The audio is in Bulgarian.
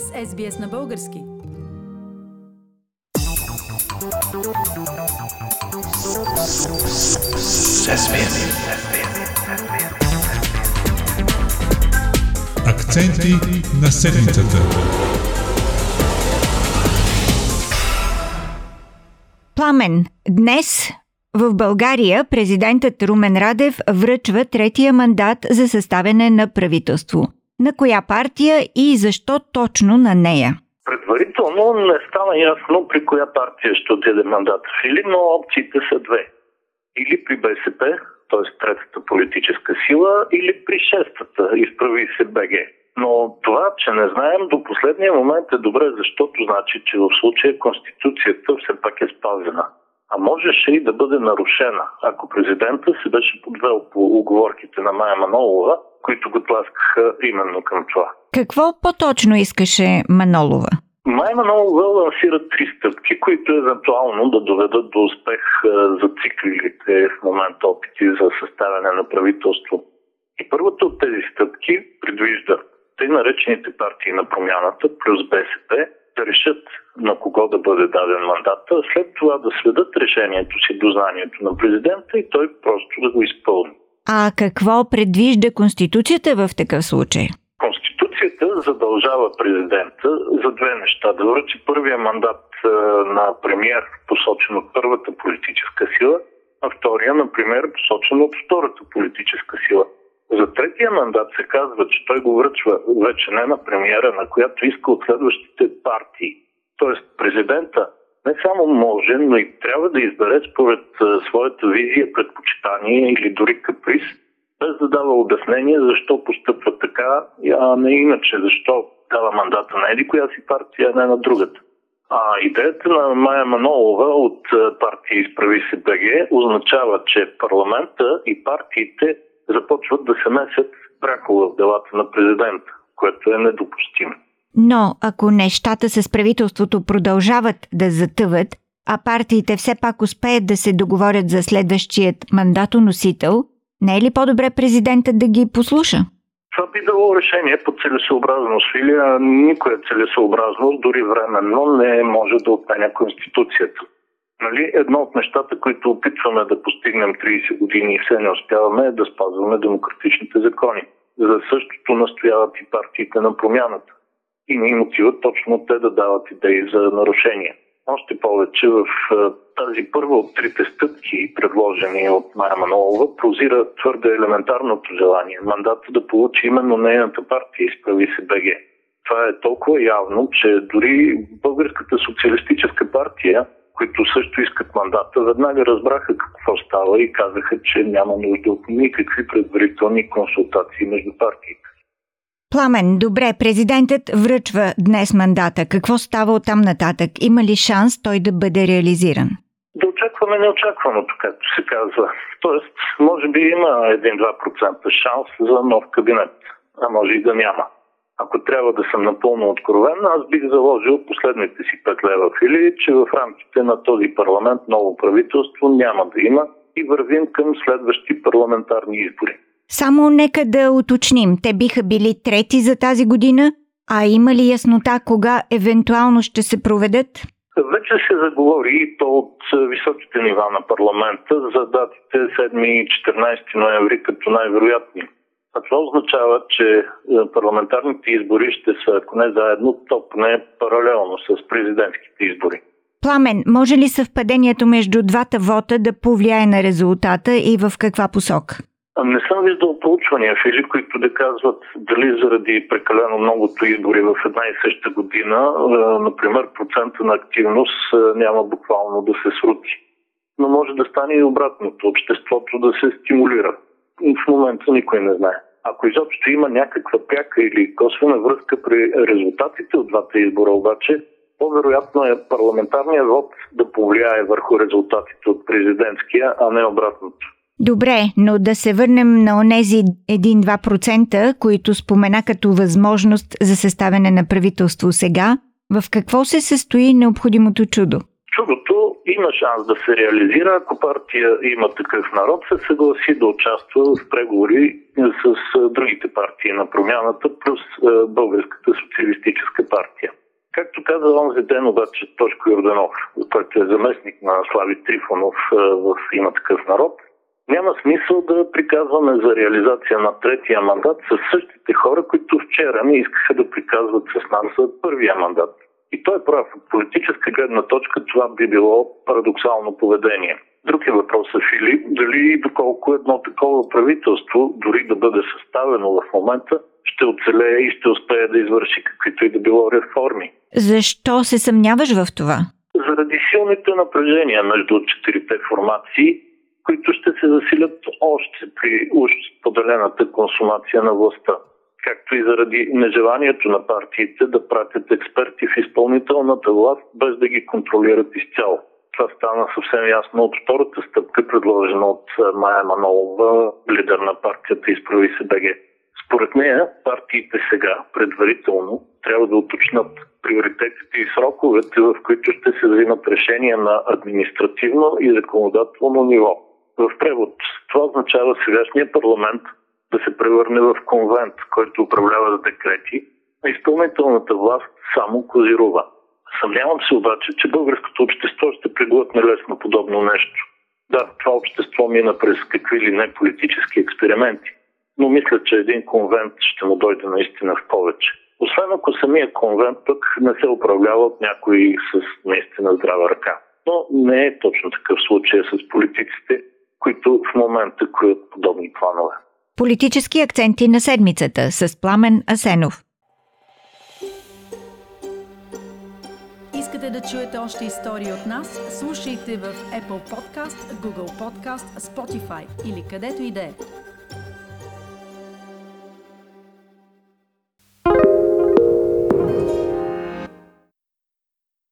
сте с SBS на български. Акценти на седмицата. Пламен, днес в България президентът Румен Радев връчва третия мандат за съставяне на правителство. На коя партия и защо точно на нея? Предварително не стана ясно при коя партия ще отиде мандат Фили, но опциите са две. Или при БСП, т.е. третата политическа сила, или при шестата, изправи се БГ. Но това, че не знаем до последния момент е добре, защото значи, че в случая Конституцията все пак е спазена. А можеше и да бъде нарушена, ако президента се беше подвел по оговорките на Майя Манолова, които го тласкаха именно към това. Какво по-точно искаше Манолова? Майя Манолова лансира три стъпки, които евентуално да доведат до успех за циклилите в момента опити за съставяне на правителство. И първата от тези стъпки предвижда тъй наречените партии на промяната плюс БСП да решат на кого да бъде даден мандата, след това да сведат решението си до знанието на президента и той просто да го изпълни. А какво предвижда Конституцията в такъв случай? Конституцията задължава президента за две неща. Да връчи първия мандат на премьер, посочен от първата политическа сила, а втория, например, посочен от втората политическа сила. За третия мандат се казва, че той го връчва вече не на премиера, на която иска от следващите партии. Тоест президента не само може, но и трябва да избере според своята визия, предпочитание или дори каприз, без да дава обяснение защо постъпва така, а не иначе защо дава мандата на еди коя си партия, а не на другата. А идеята на Майя Манолова от партия Изправи се БГ означава, че парламента и партиите започват да се месят пряко в делата на президента, което е недопустимо. Но ако нещата с правителството продължават да затъват, а партиите все пак успеят да се договорят за следващият мандатоносител, не е ли по-добре президентът да ги послуша? Това би дало решение по целесообразност или никоя целесообразност, дори временно, не може да отменя Конституцията. Нали, едно от нещата, които опитваме да постигнем 30 години и все не успяваме е да спазваме демократичните закони. За същото настояват и партиите на промяната. И не им отиват точно те да дават идеи за нарушения. Още повече в тази първа от трите стъпки, предложени от Майя Манолова, прозира твърде елементарното желание мандата да получи именно нейната партия изправи се БГ. Това е толкова явно, че дори Българската социалистическа партия които също искат мандата, веднага разбраха какво става и казаха, че няма нужда от никакви предварителни консултации между партиите. Пламен, добре, президентът връчва днес мандата. Какво става от там нататък? Има ли шанс той да бъде реализиран? Да очакваме неочакваното, както се казва. Тоест, може би има 1-2% шанс за нов кабинет, а може и да няма. Ако трябва да съм напълно откровен, аз бих заложил последните си 5 лева фили, че в рамките на този парламент ново правителство няма да има и вървим към следващи парламентарни избори. Само нека да уточним, те биха били трети за тази година, а има ли яснота кога евентуално ще се проведат? Вече се заговори и то от високите нива на парламента за датите 7 и 14 ноември като най-вероятни. А това означава, че е, парламентарните избори ще са, ако не заедно, то поне паралелно с президентските избори. Пламен, може ли съвпадението между двата вота да повлияе на резултата и в каква посока? Не съм виждал проучвания, Фили, които да казват дали заради прекалено многото избори в една и съща година, например, процента на активност няма буквално да се срути. Но може да стане и обратното, обществото да се стимулира в момента никой не знае. Ако изобщо има някаква пряка или косвена връзка при резултатите от двата избора, обаче, по-вероятно е парламентарният вод да повлияе върху резултатите от президентския, а не обратното. Добре, но да се върнем на онези 1-2%, които спомена като възможност за съставяне на правителство сега. В какво се състои необходимото чудо? Чудото има шанс да се реализира, ако партия има такъв народ, се съгласи да участва в преговори с другите партии на промяната, плюс Българската социалистическа партия. Както каза онзи ден обаче Тошко Йорданов, който е заместник на Слави Трифонов в Има такъв народ, няма смисъл да приказваме за реализация на третия мандат с същите хора, които вчера не искаха да приказват с нас за първия мандат. И той е прав. От политическа гледна точка това би било парадоксално поведение. Друг е въпросът, Филип, дали и доколко едно такова правителство, дори да бъде съставено в момента, ще оцелее и ще успее да извърши каквито и да било реформи. Защо се съмняваш в това? Заради силните напрежения между четирите формации, които ще се засилят още при уж поделената консумация на властта както и заради нежеланието на партиите да пратят експерти в изпълнителната власт, без да ги контролират изцяло. Това стана съвсем ясно от втората стъпка, предложена от Майя Манолова, лидер на партията Изправи се БГ. Според нея, партиите сега, предварително, трябва да уточнат приоритетите и сроковете, в които ще се взимат решения на административно и законодателно ниво. В превод, това означава сегашния парламент да се превърне в конвент, който управлява декрети, а изпълнителната власт само козирува. Съмнявам се обаче, че българското общество ще преглътне лесно подобно нещо. Да, това общество мина през какви ли не политически експерименти, но мисля, че един конвент ще му дойде наистина в повече. Освен ако самия конвент пък не се управлява от някой с наистина здрава ръка. Но не е точно такъв случай с политиците, които в момента кроят подобни планове. Политически акценти на седмицата с Пламен Асенов. Искате да чуете още истории от нас? Слушайте в Apple Podcast, Google Podcast, Spotify или където и да е.